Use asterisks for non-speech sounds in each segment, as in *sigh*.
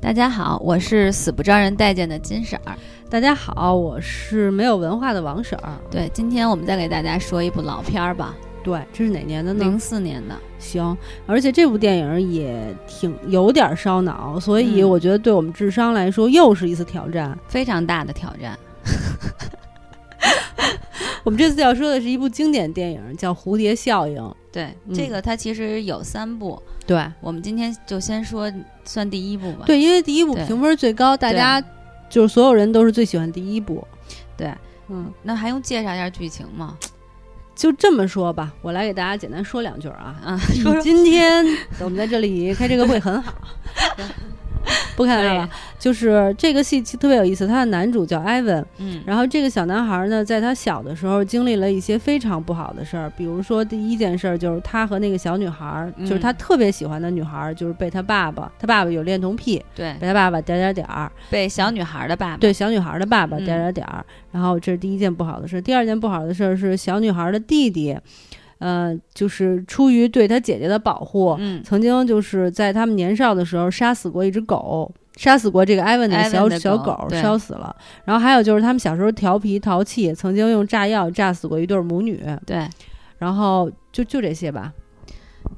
大家好，我是死不招人待见的金婶儿。大家好，我是没有文化的王婶儿。对，今天我们再给大家说一部老片儿吧。对，这是哪年的呢？零四年的。行，而且这部电影也挺有点烧脑，所以嗯我觉得对我们智商来说又是一次挑战。非常大的挑战。*laughs* 我们这次要说的是一部经典电影，叫《蝴蝶效应》。对，嗯这个它其实有三部，对我们今天就先说算第一部吧。对，因为第一部评分最高，大家就是所有人都是最喜欢第一部。对，嗯，那还用介绍一下剧情吗？就这么说吧，我来给大家简单说两句儿啊。啊，今天我们在这里开这个会很好，不开玩笑了。就是这个戏特别有意思，他的男主叫埃文，嗯，然后这个小男孩呢，在他小的时候经历了一些非常不好的事儿，比如说第一件事儿就是他和那个小女孩就是他特别喜欢的女孩儿，就是被他爸爸，他爸爸有恋童癖，对，被他爸爸点点点儿，被小女孩的爸爸，对小女孩的爸爸嗯。点点点儿，然后这是第一件不好的事儿。第二件不好的事儿是小女孩的弟弟，呃，就是出于对他姐姐的保护，嗯，曾经就是在他们年少的时候杀死过一只狗，杀死过这个艾文的小小狗，对烧死了。然后还有就是他们小时候调皮淘气，曾经用炸药炸死过一对母女。对，然后就就这些吧。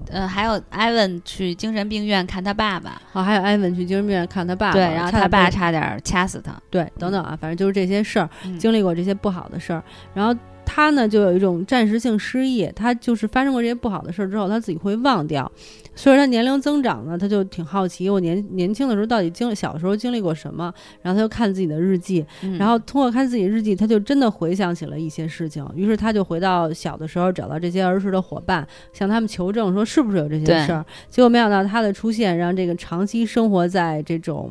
呃，还有艾文去精神病院看他爸爸，哦，还有艾文去精神病院看他爸爸，对，然后他爸差点儿掐死他，对等等啊，反正就是这些事儿，嗯经历过这些不好的事儿，然后。他呢，就有一种暂时性失忆，他就是发生过这些不好的事儿之后，他自己会忘掉。随着他年龄增长呢，他就挺好奇，我年年轻的时候到底经历小时候经历过什么，然后他就看自己的日记，嗯然后通过看自己日记，他就真的回想起了一些事情，于是他就回到小的时候，找到这些儿时的伙伴，向他们求证说是不是有这些事儿。结果没想到他的出现，让这个长期生活在这种。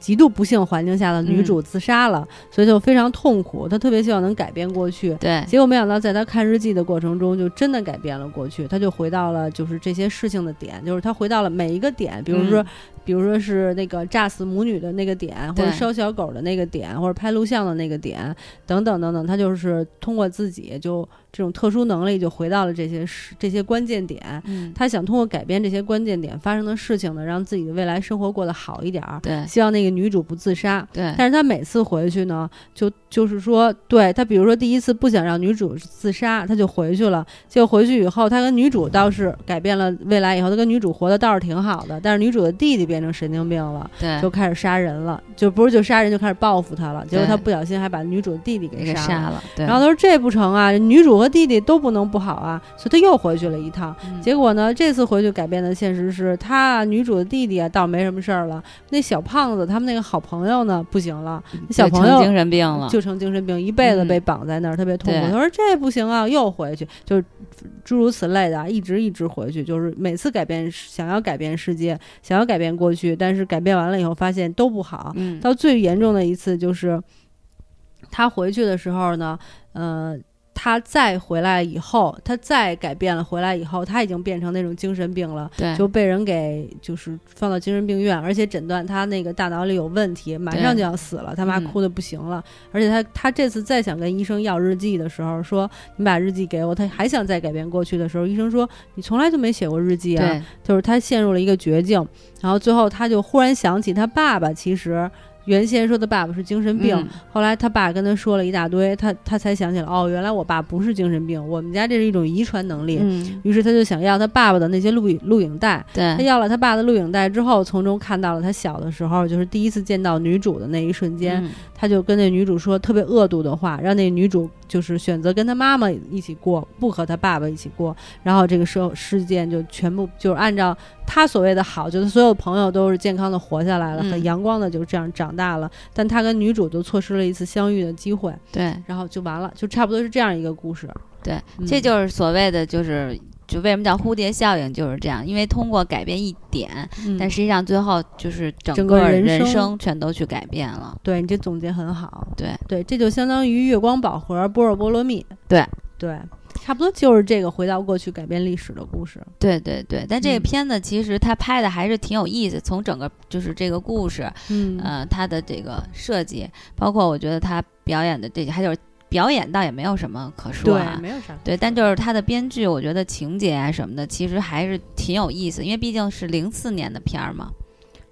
极度不幸环境下的女主自杀了，所以就非常痛苦。她特别希望能改变过去，对，结果没想到，在她看日记的过程中，就真的改变了过去。她就回到了就是这些事情的点，就是她回到了每一个点，比如说，嗯比如说是那个炸死母女的那个点，或者烧小狗的那个点，或者拍录像的那个点，等等等等。他就是通过自己就这种特殊能力，就回到了这些事这些关键点。嗯，他想通过改变这些关键点发生的事情呢，让自己的未来生活过得好一点儿。对希望那个女主不自杀。对，但是他每次回去呢，就就是说，对他，比如说第一次不想让女主自杀，他就回去了。结果回去以后，他跟女主倒是改变了未来以后，他跟女主活的倒是挺好的。但是女主的弟弟变成神经病了，对，就开始杀人了，就不是就杀人，就开始报复他了。结果他不小心还把女主的弟弟给给杀了。杀了，对，然后他说这不成啊，女主和弟弟都不能不好啊，所以他又回去了一趟。嗯结果呢，这次回去改变的现实是他女主的弟弟啊，倒没什么事儿了。那小胖子他们那个好朋友呢，不行了，那小朋友就成精神病了，就成精神病，一辈子嗯被绑在那儿，特别痛苦。他说这不行啊，又回去，就是诸如此类的啊，一直一直回去，就是每次改变，想要改变世界，想要改变过去，但是改变完了以后发现都不好。嗯，到最严重的一次就是他回去的时候呢，呃。他再回来以后，他再改变了，回来以后他已经变成那种精神病了，对，就被人给就是放到精神病院，而且诊断他那个大脑里有问题，马上就要死了。他妈嗯哭的不行了，而且他他这次再想跟医生要日记的时候，说你把日记给我，他还想再改变过去的时候，医生说你从来就没写过日记啊，就是他陷入了一个绝境，然后最后他就忽然想起他爸爸其实。原先说他爸爸是精神病，嗯。后来他爸跟他说了一大堆，他他才想起来，哦，原来我爸不是精神病，我们家这是一种遗传能力。嗯，于是他就想要他爸爸的那些录影录影带，他，要了他爸的录影带之后，从中看到了他小的时候，就是第一次见到女主的那一瞬间，嗯他就跟那女主说特别恶毒的话，让那女主就是选择跟他妈妈一起过，不和他爸爸一起过。然后这个事事件就全部就是按照他所谓的好，就是所有朋友都是健康的活下来了，嗯很阳光的就这样长大了，但他跟女主就错失了一次相遇的机会，对，然后就完了，就差不多是这样一个故事。对，嗯这就是所谓的就是。就为什么叫蝴蝶效应就是这样，因为通过改变一点，嗯但实际上最后就是整整个人人生生全都去改变了。对你这总结很好，对对，这就相当于月光宝盒、波若波罗蜜。对对，差不多就是这个回到过去改变历史的故事。对对对，但这个嗯片子其实它拍的还是挺有意思，从整个就是这个故事，嗯呃，它的这个设计，包括我觉得他表演的这些，还就是表演倒也没有什么可说对啊，。没有啥。对，但就是他的编剧，我觉得情节啊什么的，其实还是挺有意思，因为毕竟是零四年的片儿嘛。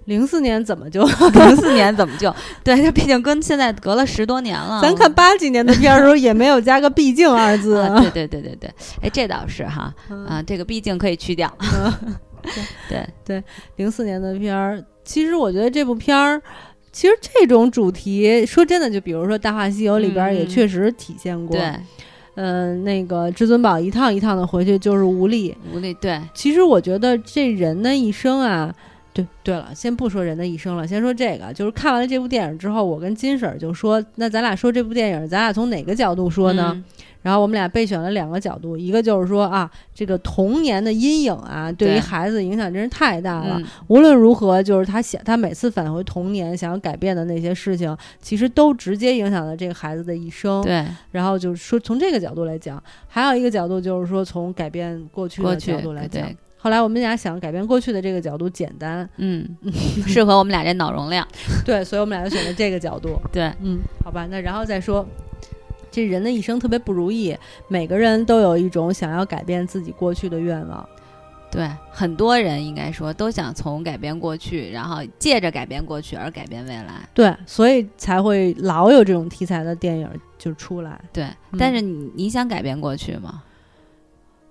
零四年怎么就？*laughs* 零四年怎么就？对，这毕竟跟现在隔了十多年了。咱看八几年的片儿的时候，也没有加个“毕竟”二字。啊，对对对对对，哎，这倒是哈，啊，这个毕竟可以去掉。*laughs* 对对，零四年的片儿，其实我觉得这部片儿，其实这种主题，说真的，就比如说《大话西游》里边也确实体现过。对，嗯，那个至尊宝一趟一趟的回去就是无力，无力。对，其实我觉得这人的一生啊。对对了，先不说人的一生了，先说这个，就是看完了这部电影之后，我跟金婶儿就说，那咱俩说这部电影，咱俩从哪个角度说呢？然后我们俩备选了两个角度，一个就是说啊，这个童年的阴影啊，对于孩子影响真是太大了。无论如何，就是他想，他每次返回童年想要改变的那些事情，其实都直接影响了这个孩子的一生。对。然后就是说，从这个角度来讲，还有一个角度就是说，从改变过去的角度来讲。后来我们俩想改变过去的这个角度简单，嗯，适合我们俩这脑容量，*laughs* 对，所以我们俩就选择这个角度，对，嗯，好吧，那然后再说，这人的一生特别不如意，每个人都有一种想要改变自己过去的愿望，对，很多人应该说都想从改变过去，然后借着改变过去而改变未来，对，所以才会老有这种题材的电影就出来，对，但是你你想改变过去吗？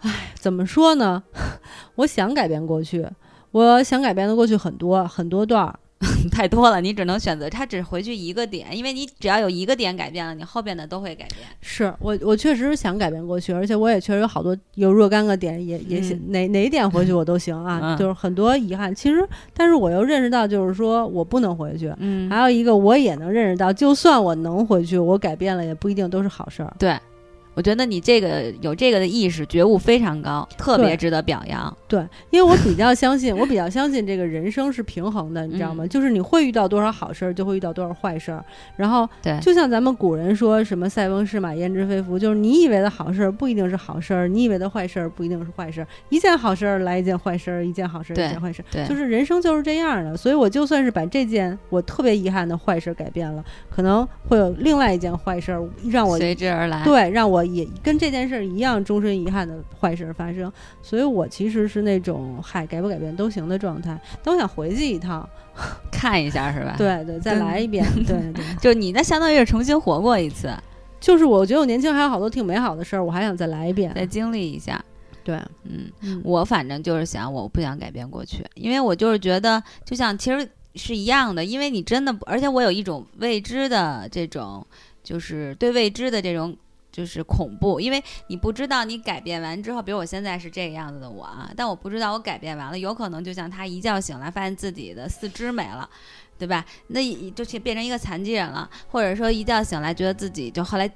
唉，怎么说呢？*laughs* 我想改变过去，我想改变的过去很多很多段儿，*laughs* 太多了，你只能选择，它只回去一个点，因为你只要有一个点改变了，你后边的都会改变。是我，我确实想改变过去，而且我也确实有好多有若干个点，也也哪哪点回去我都行啊，就是很多遗憾。其实，但是我又认识到，就是说我不能回去。嗯，还有一个，我也能认识到，就算我能回去，我改变了，也不一定都是好事儿。对。我觉得你这个有这个的意识觉悟非常高，特别值得表扬。对，因为我比较相信，我比较相信这个人生是平衡的，你知道吗？就是你会遇到多少好事儿，就会遇到多少坏事儿。然后，对，就像咱们古人说什么“塞翁失马，焉知非福”，就是你以为的好事儿不一定是好事儿，你以为的坏事儿不一定是坏事儿。一件好事儿来一件坏事儿，一件好事儿一件坏事儿。对，就是人生就是这样的。所以我就算是把这件我特别遗憾的坏事儿改变了，可能会有另外一件坏事儿让我随之而来。对，让我也跟这件。事儿一样，终身遗憾的坏事发生，所以我其实是那种嗨，改不改变都行的状态。但我想回去一趟，*laughs* 看一下，是吧？对对，再来一遍。对对，*laughs* 就你那相当于是重新活过一次。就是我觉得我年轻还有好多挺美好的事儿，我还想再来一遍，再经历一下。对，嗯，我反正就是想，我不想改变过去，因为我就是觉得，就像其实是一样的，因为你真的，而且我有一种未知的这种，就是对未知的这种。就是恐怖，因为你不知道你改变完之后，比如我现在是这个样子的我啊，但我不知道我改变完了，有可能就像他一觉醒来发现自己的四肢没了，对吧？那就去变成一个残疾人了，或者说一觉醒来觉得自己就后来。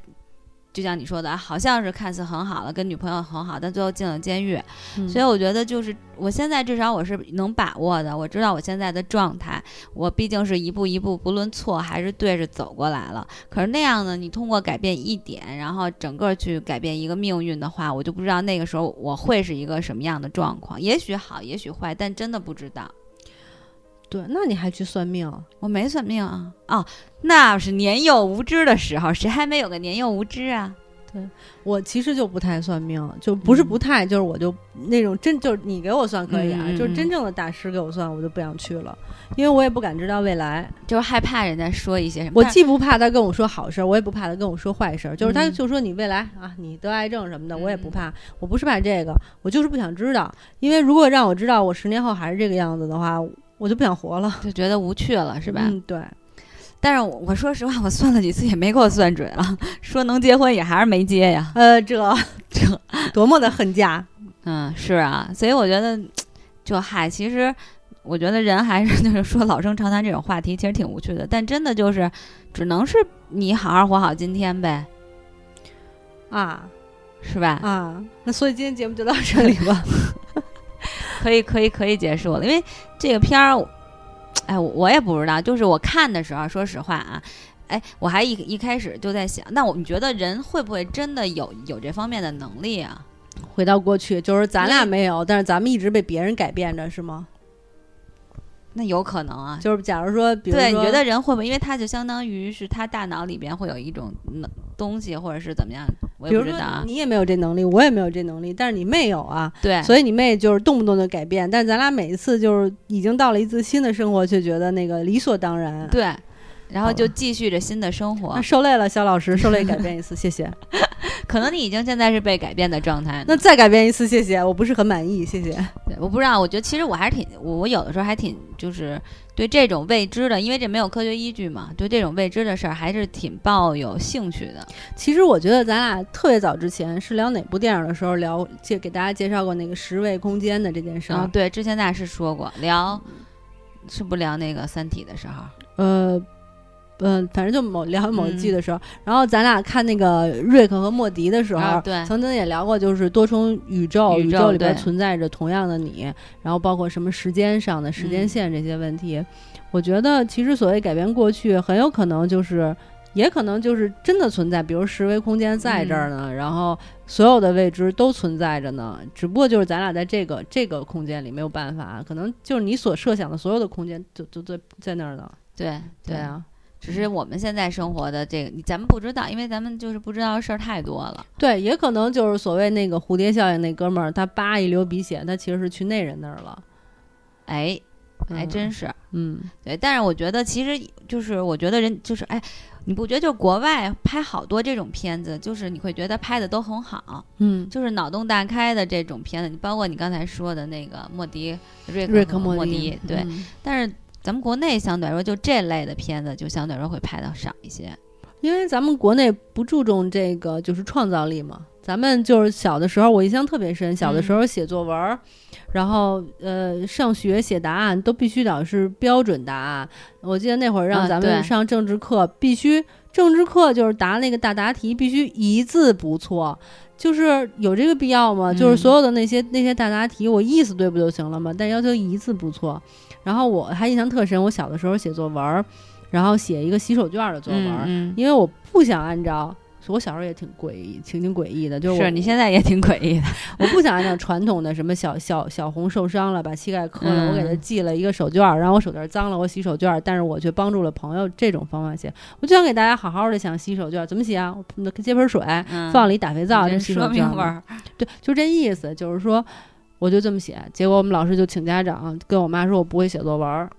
就像你说的，好像是看似很好了，跟女朋友很好，但最后进了监狱。所以我觉得，就是我现在至少我是能把握的，我知道我现在的状态，我毕竟是一步一步，不论错还是对着走过来了。可是那样呢，你通过改变一点，然后整个去改变一个命运的话，我就不知道那个时候我会是一个什么样的状况。也许好，也许坏，但真的不知道。对，那你还去算命？我没算命啊！哦，那是年幼无知的时候，谁还没有个年幼无知啊？对我其实就不太算命，就不是不太，就是我就那种真就是你给我算可以啊，就是真正的大师给我算，我就不想去了，因为我也不敢知道未来，就是害怕人家说一些什么。我既不怕他跟我说好事，我也不怕他跟我说坏事，就是他就说你未来啊，你得癌症什么的，我也不怕，我不是怕这个，我就是不想知道，因为如果让我知道我十年后还是这个样子的话。我就不想活了，就觉得无趣了，是吧？嗯，对。但是我说实话，我算了几次也没给我算准啊，说能结婚也还是没结呀。呃，这这多么的恨嫁。嗯，是啊，所以我觉得，就嗨，其实我觉得人还是 *laughs* 就是说老生常谈这种话题，其实挺无趣的。但真的就是，只能是你好好活好今天呗。啊，是吧？啊，那所以今天节目就到这里吧。*laughs* 可以可以可以结束了，因为这个片儿，*tsk* 哎，我也不知道。就是我看的时候，说实话啊，哎，我还一一开始就在想，那我们觉得人会不会真的有有这方面的能力啊？回到过去，就是咱俩没有，但是咱们一直被别人改变着，是吗？那有可能啊。就是假如说，比如对，你觉得人会不会？因为他就相当于是他大脑里边会有一种东西，或者是怎么样？我比如说也不知道啊。你也没有这能力，我也没有这能力，但是你妹有啊，对，所以你妹就是动不动就改变，但咱俩每一次就是已经到了一次新的生活，却觉得那个理所当然。对，然后就继续着新的生活那。受累了，肖老师，受累改变一次，谢谢。*laughs* 可能你已经现在是被改变的状态。那再改变一次，谢谢，我不是很满意，谢谢。对，我不知道，我觉得其实我还是挺，我我有的时候还挺就是对这种未知的，因为这没有科学依据嘛，对这种未知的事儿还是挺抱有兴趣的。其实我觉得咱俩特别早之前是聊哪部电影的时候聊，介给大家介绍过那个十维空间的这件事儿。啊，对，之前咱俩是说过聊，是不聊那个《三体》的时候，呃，嗯、反正就某聊某一季的时候，然后咱俩看那个瑞克和莫迪的时候，啊对曾经也聊过，就是多重宇宙，宇宙宇宙里边对存在着同样的你，然后包括什么时间上的时间嗯线这些问题。我觉得其实所谓改变过去，很有可能就是。也可能就是真的存在，比如十维空间在这儿嗯呢，然后所有的未知都存在着呢，只不过就是咱俩在这个这个空间里没有办法，可能就是你所设想的所有的空间就就在在那儿呢。对对，啊，只是我们现在生活的这个，咱们不知道，因为咱们就是不知道的事儿太多了。对，也可能就是所谓那个蝴蝶效应，那哥们儿他叭一流鼻血，他其实是去那人那儿了，哎，还嗯真是。嗯，对，但是我觉得其实就是，我觉得人就是，哎，你不觉得就国外拍好多这种片子，就是你会觉得拍的都很好，嗯，就是脑洞大开的这种片子，你包括你刚才说的那个莫迪、瑞瑞克莫迪，对。嗯但是咱们国内相对来说，就这类的片子，就相对来说会拍的少一些。因为咱们国内不注重这个就是创造力嘛，咱们就是小的时候，我印象特别深，小的时候写作文儿，然后呃上学写答案都必须得是标准答案。我记得那会儿让啊咱们上政治课，必须政治课就是答那个大答题必须一字不错。就是有这个必要吗？就是嗯所有的那些那些大答题，我意思对不就行了吗？但要求一字不错。然后我还印象特深，我小的时候写作文儿，然后写一个洗手绢的作文因为我不想按照，我小时候也挺诡异，挺挺诡异的，就是是你现在也挺诡异的。*laughs* 我不想按照传统的什么小小小红受伤了，把膝盖磕了，嗯我给他系了一个手绢儿，然后我手绢儿脏了，我洗手绢儿，但是我却帮助了朋友，这种方法写，我就想给大家好好的想洗手绢儿怎么洗啊？我接盆水，嗯，放里打肥皂这就洗手说绢味儿。对，就这意思，就是说。我就这么写，结果我们老师就请家长，跟我妈说我不会写作文儿。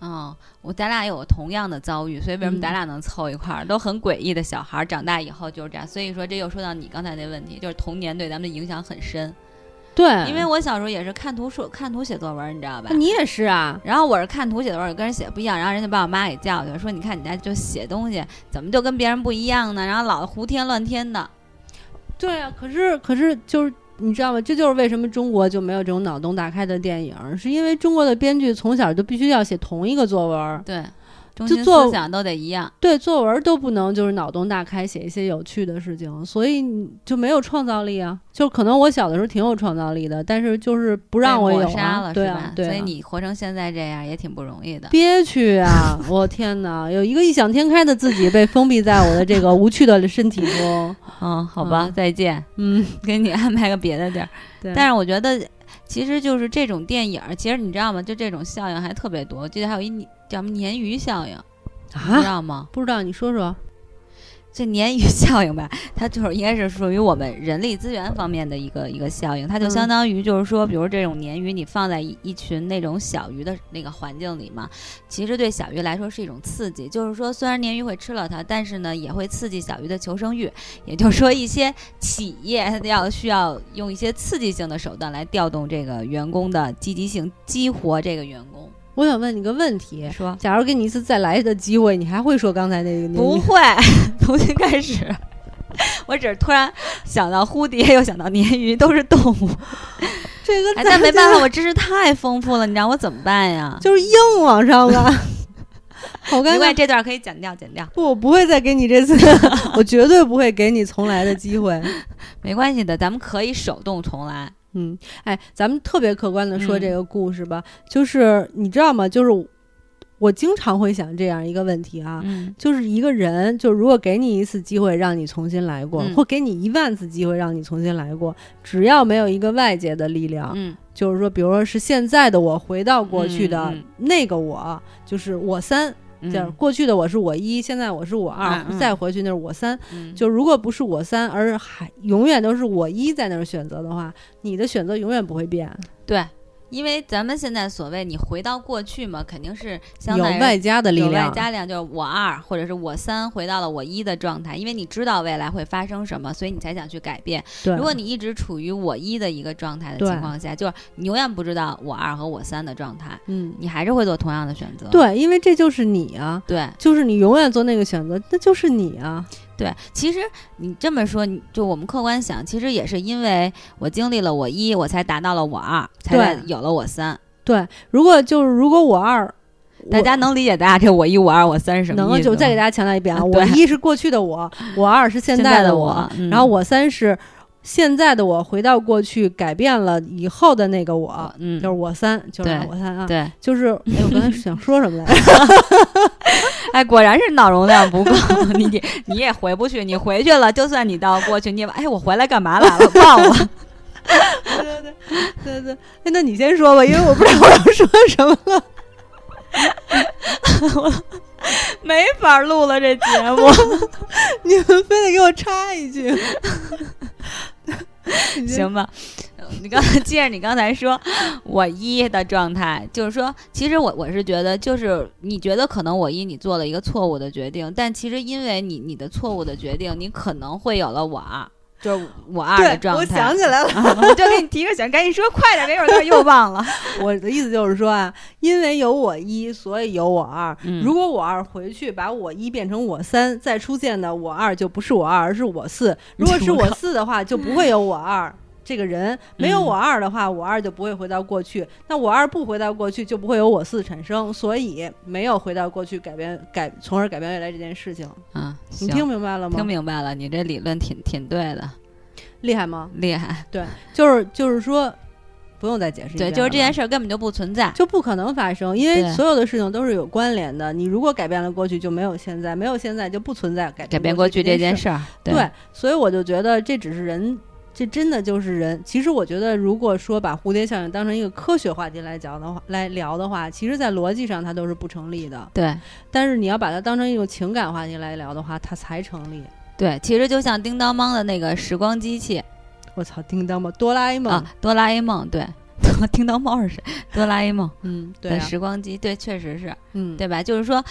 嗯，我咱俩有同样的遭遇，所以为什么嗯咱俩能凑一块儿？都很诡异的小孩儿，长大以后就是这样。所以说，这又说到你刚才那问题，就是童年对咱们的影响很深。对，因为我小时候也是看图说看图写作文，你知道吧？你也是啊，然后我是看图写作文，跟人写不一样，然后人家把我妈给叫去了，说你看你家就写东西怎么就跟别人不一样呢？然后老胡天乱天的。对啊，可是可是就是你知道吗？这就是为什么中国就没有这种脑洞大开的电影，是因为中国的编剧从小就必须要写同一个作文，对，就做思想都得一样。对作文都不能就是脑洞大开写一些有趣的事情，所以你就没有创造力啊。就可能我小的时候挺有创造力的，但是就是不让我有？对啊对啊所以你活成现在这样也挺不容易的。憋屈啊！*laughs* 我天哪，有一个异想天开的自己被封闭在我的这个无趣的身体中。嗯，好吧，嗯再见，嗯，给你安排个别的地儿。对。但是我觉得，其实就是这种电影儿，其实你知道吗？就这种效应还特别多。我记得还有一叫什么鲶鱼效应，你知啊，道吗？不知道你说说。这鲶鱼效应吧，它就是应该是属于我们人力资源方面的一个一个效应。它就嗯相当于就是说，比如这种鲶鱼，你放在一一群那种小鱼的那个环境里嘛，其实对小鱼来说是一种刺激。就是说，虽然鲶鱼会吃了它，但是呢，也会刺激小鱼的求生欲。也就是说，一些企业它要需要用一些刺激性的手段来调动这个员工的积极性，激活这个员工。我想问你个问题：说假如给你一次再来的机会，你还会说刚才那个？不会，重新开始。我只是突然想到蝴蝶，又想到鲶鱼，都是动物。*laughs* 这个哎，但没办法，我知识太丰富了，你让我怎么办呀？就是硬往上啊。*laughs* 好尴尬。这段可以剪掉，剪掉，不，我不会再给你这次，*laughs* 我绝对不会给你重来的机会。没关系的，咱们可以手动重来。嗯，哎，咱们特别客观的说嗯这个故事吧，就是你知道吗？就是我经常会想这样一个问题啊，嗯就是一个人，就如果给你一次机会让你重新来过，嗯或给你一万次机会让你重新来过，只要没有一个外界的力量，嗯就是说，比如说是现在的我回到过去的那个我，就是我三，就是嗯过去的我是我一，现在我是我二，再回去那是我三。嗯就如果不是我三，而还永远都是我一在那儿选择的话，你的选择永远不会变，对，因为咱们现在所谓你回到过去嘛，肯定是相有当于外加的力有外量。加量，就是我二或者是我三回到了我一的状态，因为你知道未来会发生什么，所以你才想去改变。对，如果你一直处于我一的一个状态的情况下，就是你永远不知道我二和我三的状态，嗯，你还是会做同样的选择。对，因为这就是你啊，对就是你永远做那个选择，那就是你啊。对，其实你这么说，你就我们客观想，其实也是因为我经历了我一，我才达到了我二，才对在有了我三。对，如果就是如果我二，大家能理解大家这我一、我二、我三是什么能意思吗就再给大家强调一遍啊，*laughs* 我一是过去的我，我二是现现在的我，嗯然后我三是现在的我回到过去改变了以后的那个我，就是我三，就是我三啊，对，就是 *laughs* 哎，我刚才想说什么来着？*laughs* 哎，果然是脑容量不够，你你你也回不去，你回去了，就算你到过去，你也哎，我回来干嘛来了？忘了。对对对对对，哎，那你先说吧，因为我不知道我要说什么了。我没法录了这节目。*laughs* 你们非得给我插一句，行吧，呃你刚才接着你刚才说我一的状态，就是说，其实我我是觉得，就是你觉得可能我一你做了一个错误的决定，但其实因为你你的错误的决定，你可能会有了我二，就是我二的状态。想起来了，啊 *laughs* 我就给你提个醒，赶紧说快点，没准儿又忘了。*laughs* 我的意思就是说啊，因为有我一，所以有我二。嗯如果我二回去把我一变成我三，再出现的我二就不是我二，而是我四。如果是我四的话，就不会有我二这个人。没有我二的话，我二就不会回到过去。那我二不回到过去，就不会有我四产生。所以没有回到过去改变改，从而改变未来这件事情。啊，你听明白了吗？听明白了，你这理论挺挺对的，厉害吗？厉害。对，就是就是说，不用再解释对，就是这件事儿根本就不存在。就不可能发生，因为所有的事情都是有关联的。你如果改变了过去，就没有现在；没有现在，就不存在改改变过去这件事。事儿，对，所以我就觉得这只是人，这真的就是人。其实我觉得，如果说把蝴蝶效应当成一个科学话题来讲的话，来聊的话，其实在逻辑上它都是不成立的。对但是你要把它当成一种情感话题来聊的话，它才成立。对，其实就像叮当猫的那个时光机器我操，叮当猫？哆啦 A 梦，啊，哆啦 A 梦，对，*laughs* 叮当猫是谁？哆啦 A 梦嗯，对、啊，时光机，对，确实是，嗯，对吧？就是说。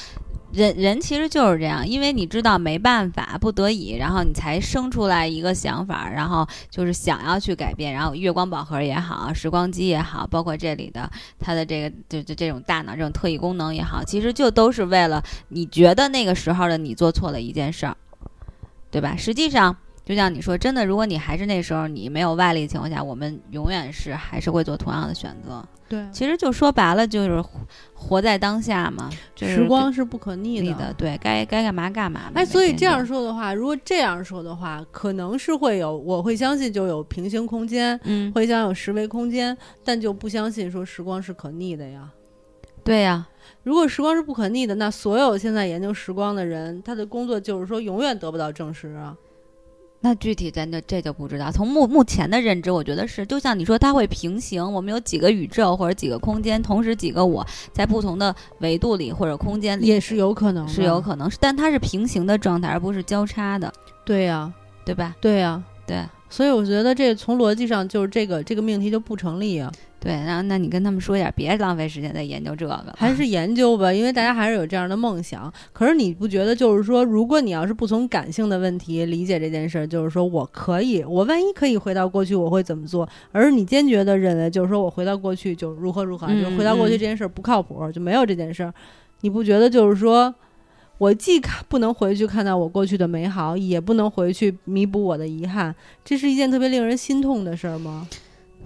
人人其实就是这样，因为你知道没办法，不得已，然后你才生出来一个想法，然后就是想要去改变。然后月光宝盒也好，时光机也好，包括这里的它的这个就就这种大脑这种特异功能也好，其实就都是为了你觉得那个时候的你做错了一件事儿，对吧？实际上，就像你说，真的，如果你还是那时候你没有外力的情况下，我们永远是还是会做同样的选择。对，其实就说白了，就是活活在当下嘛，就是时光是不可逆逆的，对该该干嘛干嘛嘛。哎，所以这样说的话，如果这样说的话，可能是会有，我会相信就有平行空间，嗯，会相有十维空间，但就不相信说时光是可逆的呀。对呀、如果时光是不可逆的，那所有现在研究时光的人，他的工作就是说永远得不到证实啊。那具体咱就这就不知道。从目目前的认知，我觉得是，就像你说，它会平行。我们有几个宇宙或者几个空间，同时几个我在不同的维度里或者空间里也是有可能，是有可能，但它是平行的状态，而不是交叉的，对呀、对吧？对呀、对所以我觉得这从逻辑上就是这个这个命题就不成立啊，对。然后，那你跟他们说一下，别浪费时间在研究这个了，还是研究吧，因为大家还是有这样的梦想。可是你不觉得就是说，如果你要是不从感性的问题理解这件事儿，就是说我可以，我万一可以回到过去，我会怎么做？而你坚决的认为，就是说我回到过去就如何如何，嗯就是回到过去嗯这件事儿不靠谱，就没有这件事儿。你不觉得就是说？我既看不能回去看到我过去的美好，也不能回去弥补我的遗憾，这是一件特别令人心痛的事儿吗？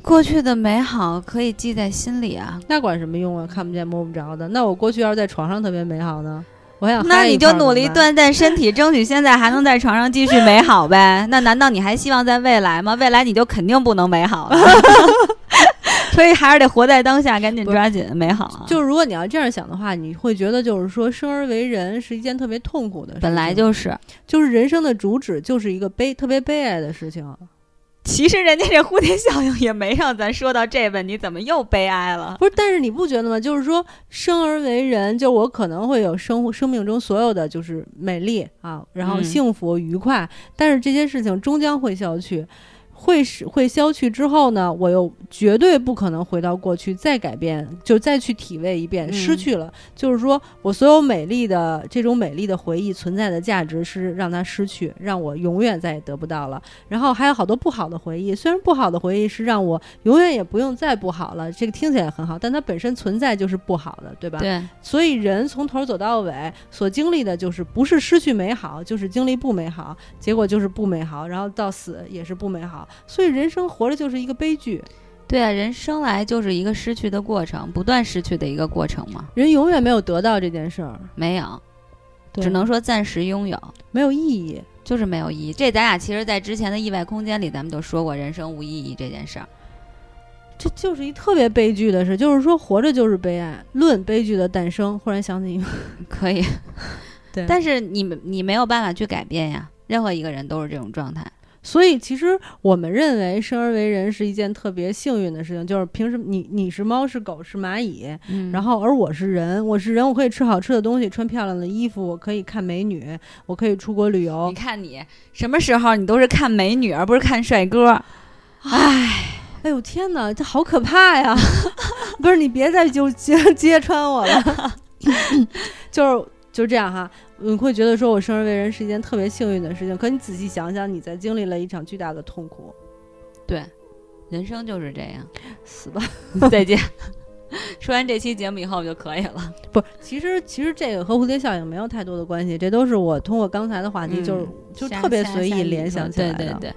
过去的美好可以记在心里啊。那管什么用啊？看不见摸不着的。那我过去要是在床上特别美好呢？我还想那你就努。力锻炼身体，争取现在还能在床上继续美好呗。那难道你还希望在未来吗？未来你就肯定不能美好了。*laughs* *laughs* 所以还是得活在当下，赶紧抓紧美好啊！就如果你要这样想的话，你会觉得就是说，生而为人是一件特别痛苦的事情。本来就是，就是人生的主旨就是一个悲特别悲哀的事情。其实人家这蝴蝶效应也没让咱说到这问题，怎么又悲哀了？不是，但是你不觉得吗？就是说，生而为人，就我可能会有生生命中所有的就是美丽啊，然后嗯幸福、愉快，但是这些事情终将会消去。会使会消去之后呢，我又绝对不可能回到过去再改变，就再去体味一遍，嗯失去了。就是说我所有美丽的这种美丽的回忆存在的价值是让它失去，让我永远再也得不到了。然后还有好多不好的回忆，虽然不好的回忆是让我永远也不用再不好了，这个听起来很好，但它本身存在就是不好的，对吧？对，所以人从头走到尾所经历的就是不是失去美好，就是经历不美好，结果就是不美好，然后到死也是不美好。所以人生活着就是一个悲剧，对啊，人生来就是一个失去的过程，不断失去的一个过程嘛。人永远没有得到这件事儿，没有，对只能说暂时拥有，没有意义。就是没有意义。这咱俩其实，在之前的意外空间里，咱们都说过人生无意义这件事儿。这就是一特别悲剧的事，就是说活着就是悲哀。论悲剧的诞生，忽然想起一个，*laughs* 可以，*laughs* 对但是你你没有办法去改变呀。任何一个人都是这种状态。所以其实我们认为生而为人是一件特别幸运的事情，就是平时你你是猫是狗是蚂蚁，嗯然后而我是人，我是人，我可以吃好吃的东西，穿漂亮的衣服，我可以看美女，我可以出国旅游你。看你什么时候你都是看美女，而不是看帅哥。唉，哎呦天哪，这好可怕呀！*laughs* 不是你别再就揭揭穿我了，*laughs* *coughs* 就是就是这样哈。你会觉得说我生而为人是一件特别幸运的事情，可你仔细想想，你在经历了一场巨大的痛苦，对，人生就是这样。死吧。*laughs* 再见。说完这期节目以后就可以了。*laughs* 不，其实其实这个和蝴蝶效应没有太多的关系，这都是我通过刚才的话题，嗯就是就特别随意联想起来的。对对对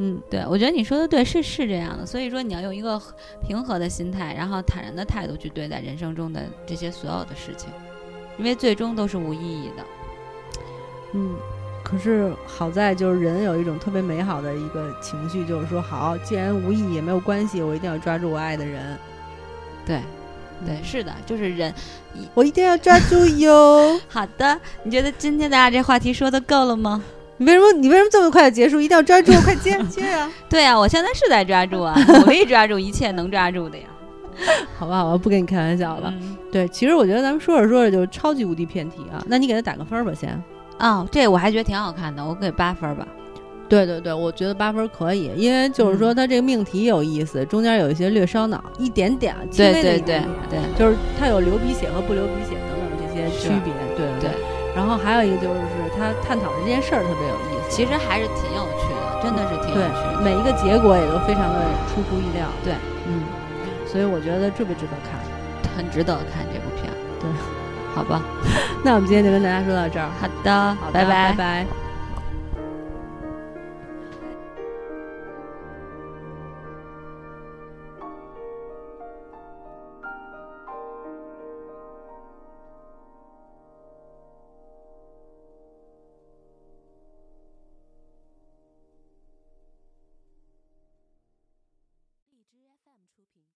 嗯，对，我觉得你说的对，是是这样的。所以说，你要用一个平和的心态，然后坦然的态度去对待人生中的这些所有的事情，因为最终都是无意义的。嗯，可是好在就是人有一种特别美好的一个情绪，就是说好，既然无意义也没有关系，我一定要抓住我爱的人。对，对，嗯是的，就是人。我一定要抓住哟。*laughs* 好的，你觉得今天咱俩这话题说的够了吗？你为什么你为什么这么快就结束？一定要抓住，快接接呀！*laughs* 对呀、我现在是在抓住啊，努力抓住一切能抓住的呀。*laughs* 好吧，好吧，不跟你开玩笑了。嗯对，其实我觉得咱们说着说着就超级无敌偏题啊。那你给他打个分儿吧，先。哦，这我还觉得挺好看的，我给八分吧。对对对，我觉得八分儿可以，因为就是说它这个命题有意思，中间有一些略烧脑，一点点对微的对对一点点对就是它有流鼻血和不流鼻血等等这些区别，对对对。然后还有一个就是他探讨的这件事儿特别有意思，其实还是挺有趣的，真的是挺有趣的。每一个结果也都非常的出乎意料，对，嗯，所以我觉得特别值得看。很值得看这部片。对，好吧，*laughs* 那我们今天就跟大家说到这儿，好的，好的拜拜。拜